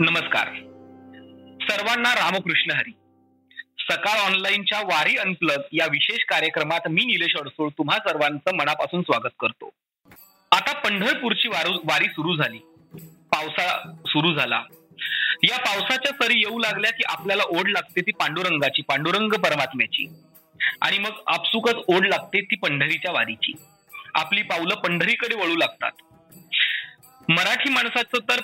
नमस्कार. सर्वांना रामकृष्ण हरी. सकाळ ऑनलाईनच्या वारी अनप्लग या विशेष कार्यक्रमात मी निलेश अडसूळ तुम्हा सर्वांचं मनापासून स्वागत करतो. आता पंढरपूरची वारी सुरू झाली. पावसाळा सुरू झाला. या पावसाच्या सरी येऊ लागल्या की आपल्याला ओढ लागते ती पांडुरंगाची पांडुरंग परमात्म्याची. आणि मग आपसुकच ओढ लागते ती पंढरीच्या वारीची. आपली पावलं पंढरीकडे वळू लागतात. मराठी माणसाचं तर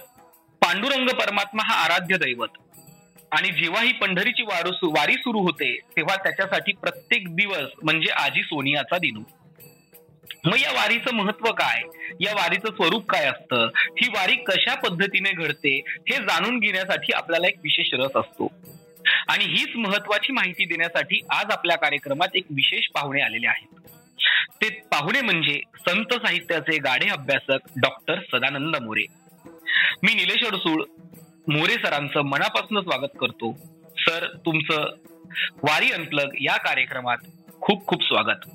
पांडुरंग परमात्मा हा आराध्य दैवत. आणि जेव्हा ही पंढरीची वारू वारी सुरू होते तेव्हा त्याच्यासाठी प्रत्येक दिवस म्हणजे आजी सोनियाचा दिनू. मग या वारीचं महत्त्व काय? या वारीचं स्वरूप काय असतं? ही वारी कशा पद्धतीने घडते? हे जाणून घेण्यासाठी आपल्याला एक विशेष रस असतो. आणि हीच महत्वाची माहिती देण्यासाठी आज आपल्या कार्यक्रमात एक विशेष पाहुणे आलेले आहेत. ते पाहुणे म्हणजे संत साहित्याचे गाढे अभ्यासक डॉक्टर सदानंद मोरे. मी निलेश अडसूळ मोरे सरांचं मनापासून स्वागत करतो. सर तुमचं वारी अनप्लग या कार्यक्रमात खूप खूप स्वागत.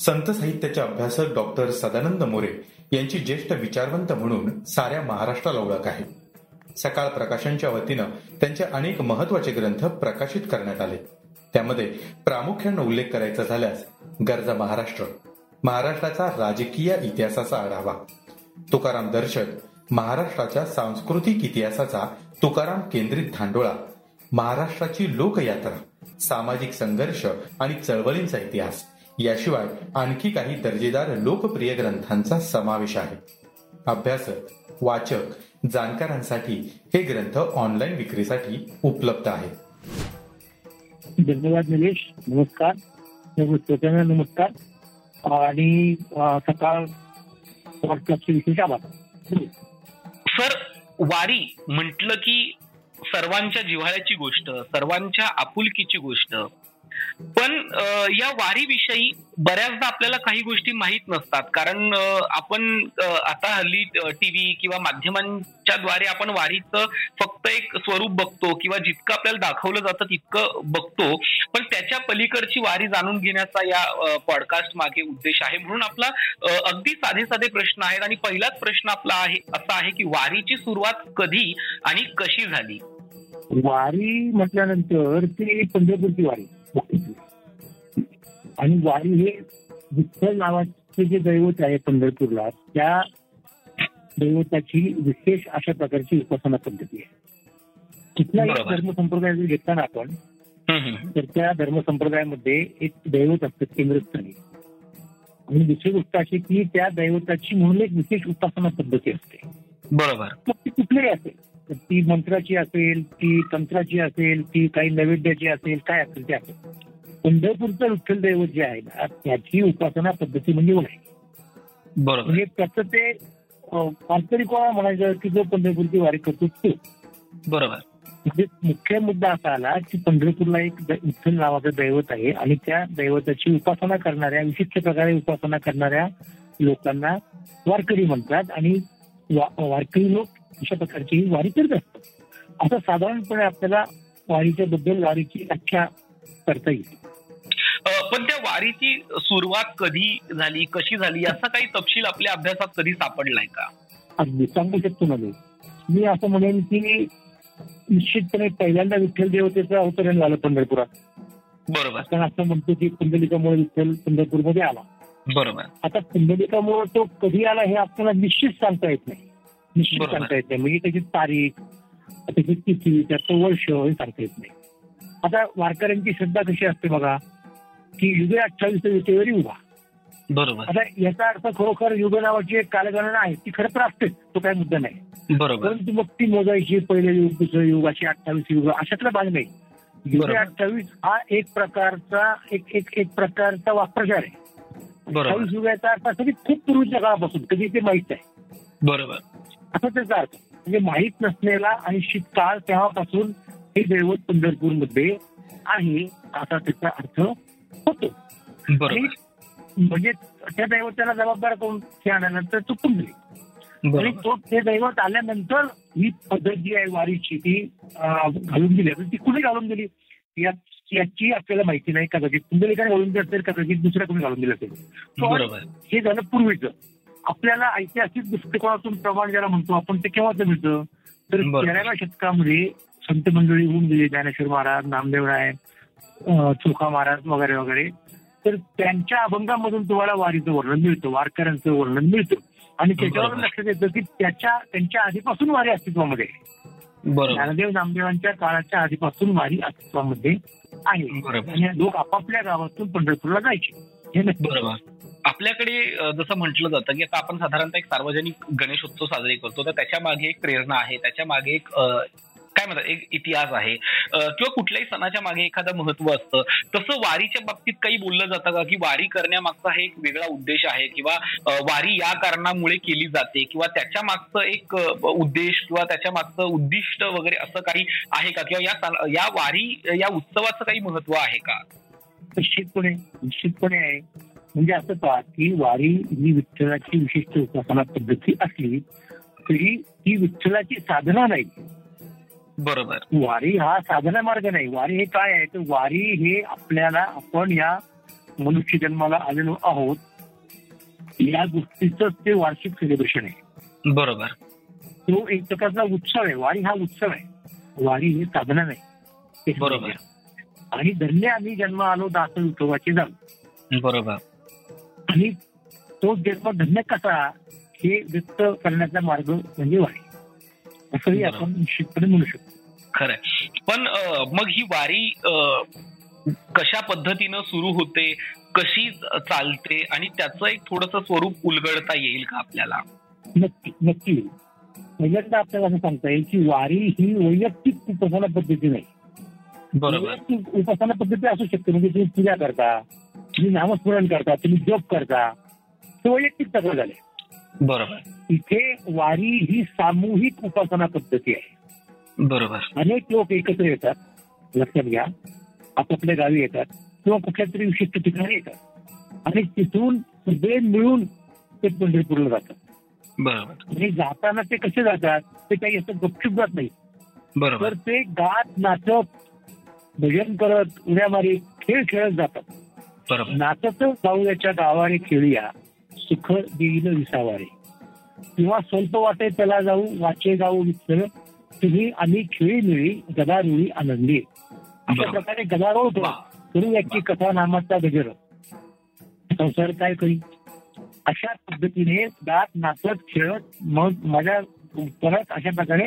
संत साहित्याचे अभ्यासक डॉक्टर सदानंद मोरे यांची ज्येष्ठ विचारवंत म्हणून साऱ्या महाराष्ट्राला ओळख आहे. सकाळ प्रकाशनच्या वतीनं त्यांचे अनेक महत्त्वाचे ग्रंथ प्रकाशित करण्यात आले. त्यामध्ये प्रामुख्यानं उल्लेख करायचा झाल्यास गरजा महाराष्ट्र महाराष्ट्राचा राजकीय इतिहासाचा आढावा तुकाराम दर्शक महाराष्ट्राच्या सांस्कृतिक इतिहासाचा तुकाराम केंद्रित धांडोळा महाराष्ट्राची लोकयात्रा सामाजिक संघर्ष आणि चळवळींचा इतिहास याशिवाय आणखी काही दर्जेदार लोकप्रिय ग्रंथांचा समावेश आहे. अभ्यासक वाचक जाणकारांसाठी हे ग्रंथ ऑनलाईन विक्रीसाठी उपलब्ध आहेत. धन्यवाद निलेश नमस्कार. सर्व नमस्कार. आणि सकाळ पॉडकास्टचे विशेष आभार. सर वारी म्हटलं की सर्वांच्या जिव्हाळ्याची गोष्ट सर्वांच्या आपुलकीची गोष्ट. पण या वारीविषयी बऱ्याचदा आपल्याला काही गोष्टी माहीत नसतात. कारण आपण आता हल्ली टीव्ही किंवा माध्यमांच्या द्वारे आपण वारीचं फक्त एक स्वरूप बघतो किंवा जितकं आपल्याला दाखवलं जातं तितकं बघतो. पण त्याच्या पलीकडची वारी जाणून घेण्याचा या पॉडकास्ट मागे उद्देश आहे. म्हणून आपला अगदी साधे साधे प्रश्न आहेत आणि पहिलाच प्रश्न आपला आहे असा आहे की वारीची सुरुवात कधी आणि कशी झाली? वारी म्हटल्यानंतर ती पंढरपूरची वारी. आणि वारी हे विठ्ठल नावाचे जे दैवत आहे पंढरपूरला त्या दैवताची विशेष अशा प्रकारची उपासना पद्धती आहे कुठलाही बरोबर. धर्म संप्रदाय जर घेताना आपण. तर त्या धर्म संप्रदायामध्ये एक दैवत असतं केंद्रस्थानी आणि दुसरी गोष्ट अशी की त्या दैवताची म्हणून एक विशेष उपासना पद्धती असते बरोबर मग ती कुठलीही असेल ती मंत्राची असेल ती तंत्राची असेल ती काही नैवेद्याची असेल काय असेल ते असेल. पंढरपूरचं विठ्ठल दैवत जे आहे ना त्याची उपासना पद्धती म्हणजे बरोबर. म्हणजे त्याचं ते वारकरी कोणा म्हणायचं की जो पंढरपूरची वारी करतो तो. बरोबर. म्हणजे मुख्य मुद्दा असा आला की पंढरपूरला एक विठ्ठल नावाचं दैवत आहे आणि त्या दैवताची उपासना करणाऱ्या विशिष्ट प्रकारे उपासना करणाऱ्या लोकांना वारकरी म्हणतात आणि वारकरी लोक अशा प्रकारची ही वारी करत असतात असं साधारणपणे आपल्याला वारीच्या बद्दल वारीची व्याख्या करता येईल. पण त्या वारीची सुरुवात कधी झाली कशी झाली याचा काही तपशील आपल्या अभ्यासात कधी सापडलाय का? अगदी सांगू शकतो ना मी. मी असं म्हणेन की निश्चितपणे पहिल्यांदा विठ्ठल देवतेचं अवतरण झालं पंढरपुरात. बरोबर. आपण असं म्हणतो की पुंडलिकामुळे विठ्ठल पंढरपूरमध्ये आला. बरोबर. आता पुंडलिकामुळे तो कधी आला हे आपल्याला निश्चित सांगता येत नाही. निश्चित. सांगता येत नाही. म्हणजे त्याची तारीख त्याची तिथी त्याचं वर्ष हे सांगता येत नाही. आता वारकऱ्यांची श्रद्धा कशी असते बघा की युगे अठ्ठावीस विटेवरी उभा. बरोबर. आता याचा अर्थ खरोखर युग नावाची एक कालगणना आहे ती खरं तर असते तो काय मुद्दा नाही. बरोबर. परंतु मग ती मोजायची पहिले युग दुसरं युग अशी अठ्ठावीस युग अशातला भाग नाही. युगे. अठ्ठावीस हा एक प्रकारचा एक एक एक प्रकारचा वाक्प्रचार आहे. बरोबर. अठ्ठावीस युगाचा अर्थ असं की खूप पूर्वीच्या काळापासून कधी ते माहीत आहे बरोबर. असं त्याचा अर्थ म्हणजे माहीत नसलेला आणि शीतकाळ तेव्हापासून हे दैवत पंढरपूरमध्ये आहे असा त्याचा अर्थ होतो. म्हणजे त्या दैवताला जबाबदार कोण? हे आल्यानंतर तो पुंडलिक आणि तो ते दैवत आल्यानंतर ही पद्धत जी आहे वारीची ती घालून दिली. ती कुणी घालून दिली? याची आपल्याला माहिती नाही कदाचित. पुंडलिकाने घालून दिली असेल कदाचित दुसऱ्या कोणी घालून दिलं असेल. हे झालं पूर्वीचं. आपल्याला ऐतिहासिक दृष्टिकोनातून प्रमाण ज्याला म्हणतो आपण ते केव्हाच मिळतं? तर. तेराव्या शतकामध्ये संत मंडळी होऊन गेले ज्ञानेश्वर महाराज नामदेव राय चोखा महाराज वगैरे वगैरे. तर त्यांच्या अभंगामधून तुम्हाला वारीचं वर्णन मिळतं वारकऱ्यांचं वर्णन मिळतं. आणि त्याच्यावर. लक्षात येतं की त्याच्या त्यांच्या आधीपासून वारी अस्तित्वामध्ये ज्ञानदेव नामदेवांच्या काळाच्या आधीपासून वारी अस्तित्वामध्ये आहे. बरोबर. आणि लोक आपापल्या गावातून पंढरपूरला जायचे. हे नक्की. बरोबर. आपल्याकडे जसं म्हटलं जातं की आता आपण साधारणतः एक सार्वजनिक गणेशोत्सव साजरे करतो तर त्याच्यामागे एक प्रेरणा आहे त्याच्यामागे एक काय म्हणतात एक इतिहास आहे. किंवा कुठल्याही सणाच्या मागे एखादं महत्त्व असतं. तसं वारीच्या बाबतीत काही बोललं जातं का? की वारी करण्यामागचा हा एक वेगळा उद्देश आहे किंवा वारी या कारणामुळे केली जाते किंवा त्याच्या मागचं एक उद्देश किंवा त्याच्या मागचं उद्दिष्ट वगैरे असं काही आहे का? किंवा या या वारी या उत्सवाचं काही महत्त्व आहे का? निश्चितपणे निश्चितपणे आहे. म्हणजे असं पहा की वारी ही विठ्ठलाची विशिष्ट उपासना पद्धती असली तरी ती विठ्ठलाची साधना नाही. बरोबर. वारी हा साधना मार्ग नाही. वारी हे काय आहे? तर वारी हे आपल्याला आपण या मनुष्य जन्माला आलेलो आहोत. या गोष्टीचं ते वार्षिक सेलिब्रेशन आहे. बरोबर. तो एक प्रकारचा उत्सव आहे. वारी हा उत्सव आहे. वारी हे साधना नाही. हे बरोबर. आणि धन्य आम्ही जन्म आलो दास उत्सवाचे जाऊ बरोबर. आणि तो जन्म धन्य कसा हे व्यक्त करण्याचा मार्ग म्हणजे वारी. असंही. आपण निश्चितपणे म्हणू शकतो. खरंय. पण मग ही वारी कशा पद्धतीनं सुरू होते कशी चालते आणि त्याचं एक थोडस स्वरूप उलगडता येईल का आपल्याला? नक्की नक्की. पहिल्यांदा आपल्याला असं सांगता येईल की वारी ही वैयक्तिक उपासना पद्धती नाही. बरोबर. वैयक्तिक उपासना पद्धती असू शकते म्हणजे तुम्ही पूजा करता तुम्ही नामस्मरण करता तुम्ही जप करता ते वैयक्तिक तत्व झाले. बरोबर. इथे वारी ही सामूहिक उपासना पद्धती आहे. बरोबर. अनेक लोक एकत्र येतात लक्षात घ्या. आपापल्या गावी येतात किंवा कुठल्या तरी विशिष्ट ठिकाणी येतात. आणि तिथून सगळे मिळून ते पंढरपूरला जातात. बरोबर. आणि जाताना ते कसे जातात ते काही असं गपचूप जात नाही. बरोबर. तर ते गात नाचत भजन करत उड्या मारी खेळ खेळत जातात. नाचत जाऊयाच्या गावारे खेळूया. सुख देईल विसावारे. किंवा स्वल्प वाटे त्याला जाऊ वाचे जाऊ विठ्ठल तुम्ही आम्ही खेळी मिळी गदारुळी आनंदी. अशा. प्रकारे गदारोळ वा. करूयाची कथा नामाचा गजर. संसार काय करी? अशा पद्धतीने गात नाचत खेळत मग मजा करत अशा प्रकारे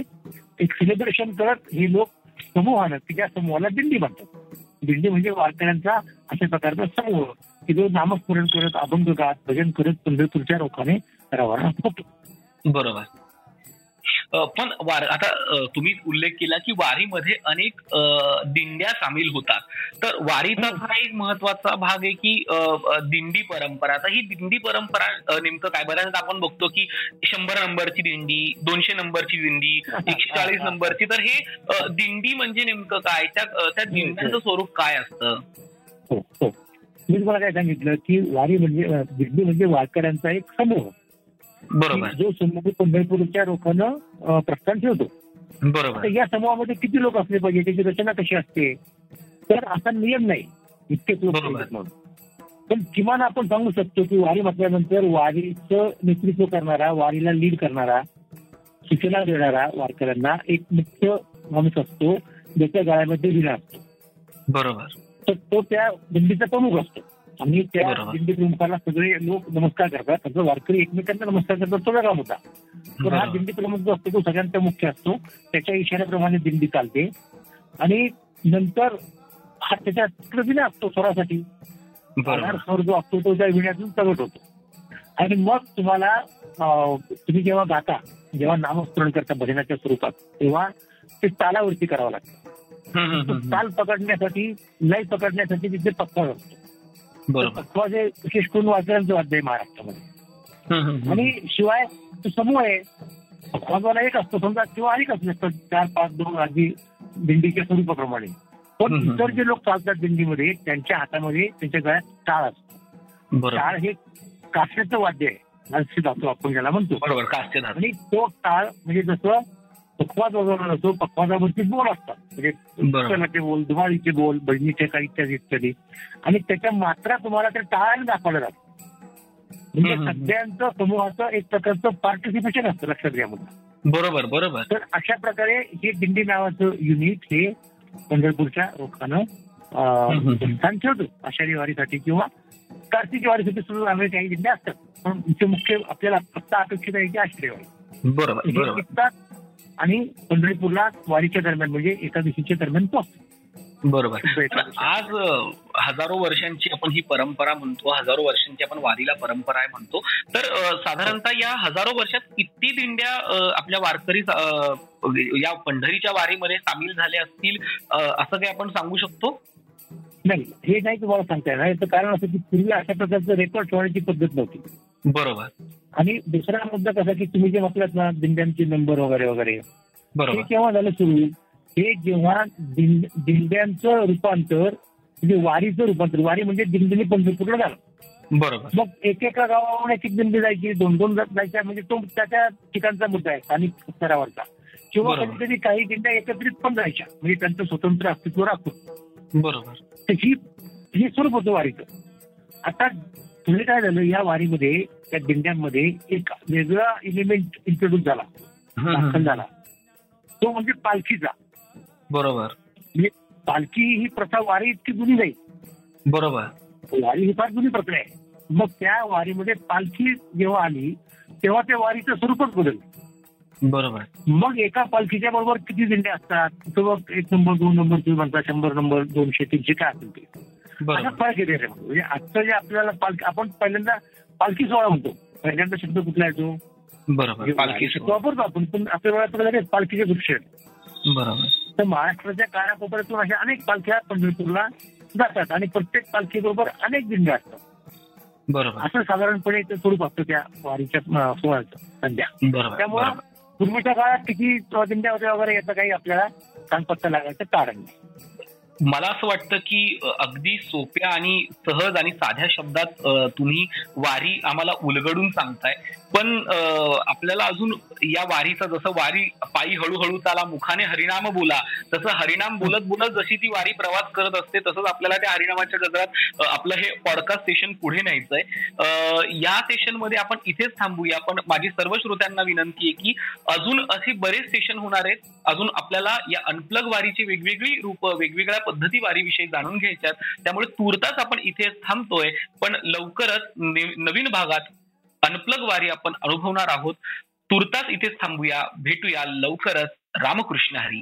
एक सेलिब्रेशन करत हे लोक समूहानं की त्या समूहाला दिंडी म्हणतात दिंडी म्हणजे वारकऱ्यांचा अशा प्रकारचा समूह. की जो नामस्मरण करत अभंग गात भजन करत पंढरपूरच्या रोखाने रवाना होतो. बरोबर. पण वार आता तुम्ही उल्लेख केला की वारीमध्ये अनेक दिंड्या सामील होतात. तर वारीचा हा. एक महत्त्वाचा भाग आहे की दिंडी परंपरा. आता ही दिंडी परंपरा नेमकं काय? बऱ्याचदा आपण बघतो की शंभर नंबरची दिंडी दोनशे नंबरची दिंडी एकशे चाळीस नंबरची. तर हे दिंडी म्हणजे नेमकं काय? त्या त्या दिंड्यांचं स्वरूप काय असतं? हो हो. मी तुम्हाला काय सांगितलं की वारी म्हणजे दिंडी म्हणजे वारकऱ्यांचा एक समूह. बरोबर. जो समूह पंढरपूरच्या रोखानं प्रस्थान ठेवतो. बरोबर. या समूहामध्ये किती लोक असले पाहिजे? त्याची रचना कशी असते? तर असा नियम नाही. इतकेच लोक म्हणून. पण किमान आपण सांगू शकतो की वारी म्हटल्यानंतर वारीचं नेतृत्व करणारा वारीला लीड करणारा सूचना देणारा वारकऱ्यांना एक मुख्य माणूस असतो ज्याच्या गाळ्यामध्ये विना असतो. बरोबर. तर तो त्या दिंडीचा प्रमुख असतो. आणि त्या. दिंडी प्रमुखाला सगळे लोक नमस्कार करतात. त्याचा वारकरी एकमेकांना नमस्कार करतात. तो वेगळा होता पण हा दिंडी प्रमुख जो असतो तो सगळ्यांचा मुख्य असतो. त्याच्या इशाऱ्याप्रमाणे दिंडी चालते. आणि नंतर हा त्याच्या विना असतो स्वरासाठी. स्वर जो असतो तो त्या विण्यातून प्रगट होतो. आणि मग तुम्हाला तुम्ही जेव्हा गाता जेव्हा नामस्मरण करता भजनाच्या स्वरूपात तेव्हा ते तालावरती करावं लागतं. ताल पकडण्यासाठी लय पकडण्यासाठी तिथे पक्का असतो. बरोबर. पक्का जे विशेष करून वाचनांचं वाद्य आहे महाराष्ट्रामध्ये. आणि शिवाय तो समूह आहे. पक्वाजवाला एक असतो समजा किंवा अनेक असू शकतात चार पाच दोन आधी दिंडीच्या स्वरूपाप्रमाणे पण. इतर जे लोक चालतात दिंडीमध्ये त्यांच्या हातामध्ये त्यांच्या गळ्यात टाळ असतो. टाळ हे कास्याचं वाद्य आहे. धातू आपण ज्याला म्हणतो. बरोबर आणि तो टाळ म्हणजे जसं पक्वाज वाजवला जातो पक्वाजावरती बोल असतात. म्हणजे बोल धुमाळीचे बोल भजनीचे काही इत्यादी. इत्यादी आणि त्याच्या मात्रा तुम्हाला त्या टाळाने दाखवल्या जातात म्हणजे. सगळ्यांचं समूहाचं एक प्रकारचं पार्टिसिपेशन असतं लक्षात घ्या मुद्दा बरोबर बरोबर. तर अशा प्रकारे हे दिंडी नावाचं युनिट हे पंढरपूरच्या. स्थान ठेवतो. आषाढी वारीसाठी किंवा कार्तिकी वारीसाठी सुद्धा आम्ही काही दिंड्या असतात. पण मुख्य आपल्याला फक्त अपेक्षित आहे की आषाढी वारी बरोबर. निघतात आणि पंढरपूरला वारीच्या दरम्यान म्हणजे एकादशीच्या दरम्यान पोहोचतात बरोबर. आज हजारो वर्षांची आपण ही परंपरा म्हणतो हजारो वर्षांची आपण वारीला परंपरा आहे म्हणतो. तर साधारणतः या हजारो वर्षात किती दिंड्या आपल्या वारकरी या पंढरीच्या वारीमध्ये सामील झाल्या असतील असं काही आपण सांगू शकतो? नाही हे नाही तुम्हाला सांगता येणार. याचं कारण असं की पूर्वी अशा प्रकारचं रेकॉर्ड ठेवण्याची पद्धत नव्हती. बरोबर. आणि दुसरा मुद्दा कसा की तुम्ही जे म्हटलात ना दिंड्यांचे नंबर वगैरे वगैरे. हे केव्हा झालं सुरू? हे जेव्हा दिंड- दिंड्यांचं रूपांतर म्हणजे वारीचं रूपांतर वारी म्हणजे दिंडीने पंढरपूरला झालं बरोबर. मग एक एका गावावरून एक एक दिंडी जायची दोन दोन जायच्या म्हणजे तो त्याच्या ठिकाणचा मुद्दा आहे स्थानिक स्तरावरचा. किंवा. कधी कधी काही दिंड्या एकत्रित पण जायच्या म्हणजे त्यांचं स्वतंत्र अस्तित्व राखून. बरोबर. हे स्वरूप होतं वारीचं. आता पुढे काय झालं या वारीमध्ये त्या दिंड्यांमध्ये एक वेगळा इलिमेंट इंट्रोड्यूस झाला. दाखल झाला. तो म्हणजे पालखीचा. बरोबर. पालखी ही प्रथा वारी इतकी जुनी नाही. बरोबर. वारी ही फार जुनी प्रथा आहे. मग त्या वारीमध्ये पालखी जेव्हा आली तेव्हा त्या वारीचं स्वरूपच बदललं. बरोबर. मग एका पालखीच्या बरोबर किती दिंड्या असतात? मग एक नंबर दोन नंबर तुम्ही म्हणता शंभर नंबर दोनशे तीनशे काय असेल ते. बरोबर. फरक येते. म्हणजे आजचं जे आपल्याला पालखी आपण पहिल्यांदा पालखी सोहळा म्हणतो. पहिल्यांदा शब्द कुठला येतो? बरोबर. पालखी वापरतो आपण पण आपल्या वेळात पालखीचे दृश्य आहेत. बरोबर. तर महाराष्ट्राच्या कानाकोपऱ्यातून अशा अनेक पालख्या पंढरपूरला जातात आणि प्रत्येक पालखीबरोबर अनेक दिंड्या असतात. बरोबर. असं साधारणपणे ते स्वरूप असतं त्या वारीच्या सोहळ्याचं संध्या. बरोबर. त्यामुळं बरोबर पूर्वीच्या काळात किती दिंड्या वगैरे याचं काही आपल्याला कानपत्ता लागायचं कारण नाही. मला असं वाटतं की अगदी सोप्या आणि सहज आणि साध्या शब्दात तुम्ही वारी आम्हाला उलगडून सांगताय. पण आपल्याला अजून या वारीचा जसं वारी पायी हळूहळू चाला मुखाने हरिनाम बोला तसं हरिनाम बोलत बोलत जशी ती वारी प्रवास करत असते तसंच आपल्याला त्या हरिनामाच्या गजरात आपलं हे पॉडकास्ट सेशन पुढे न्यायचंय. या सेशनमध्ये आपण इथेच थांबूया पण माझी सर्व श्रोत्यांना विनंती आहे की अजून असे बरेच सेशन होणार आहेत. अजून आपल्याला या अनप्लग वारीची वेगवेगळी रूप वेगवेगळ्या पद्धती वारीविषयी जाणून घ्यायच्यात. त्यामुळे तुर्ताच आपण इथे थांबतोय. पण लवकरच नवीन भागात अनप्लग वारी आपण अनुभवणार आहोत. तुर्ताच इथेच थांबूया. भेटूया लवकरच. रामकृष्ण हरी.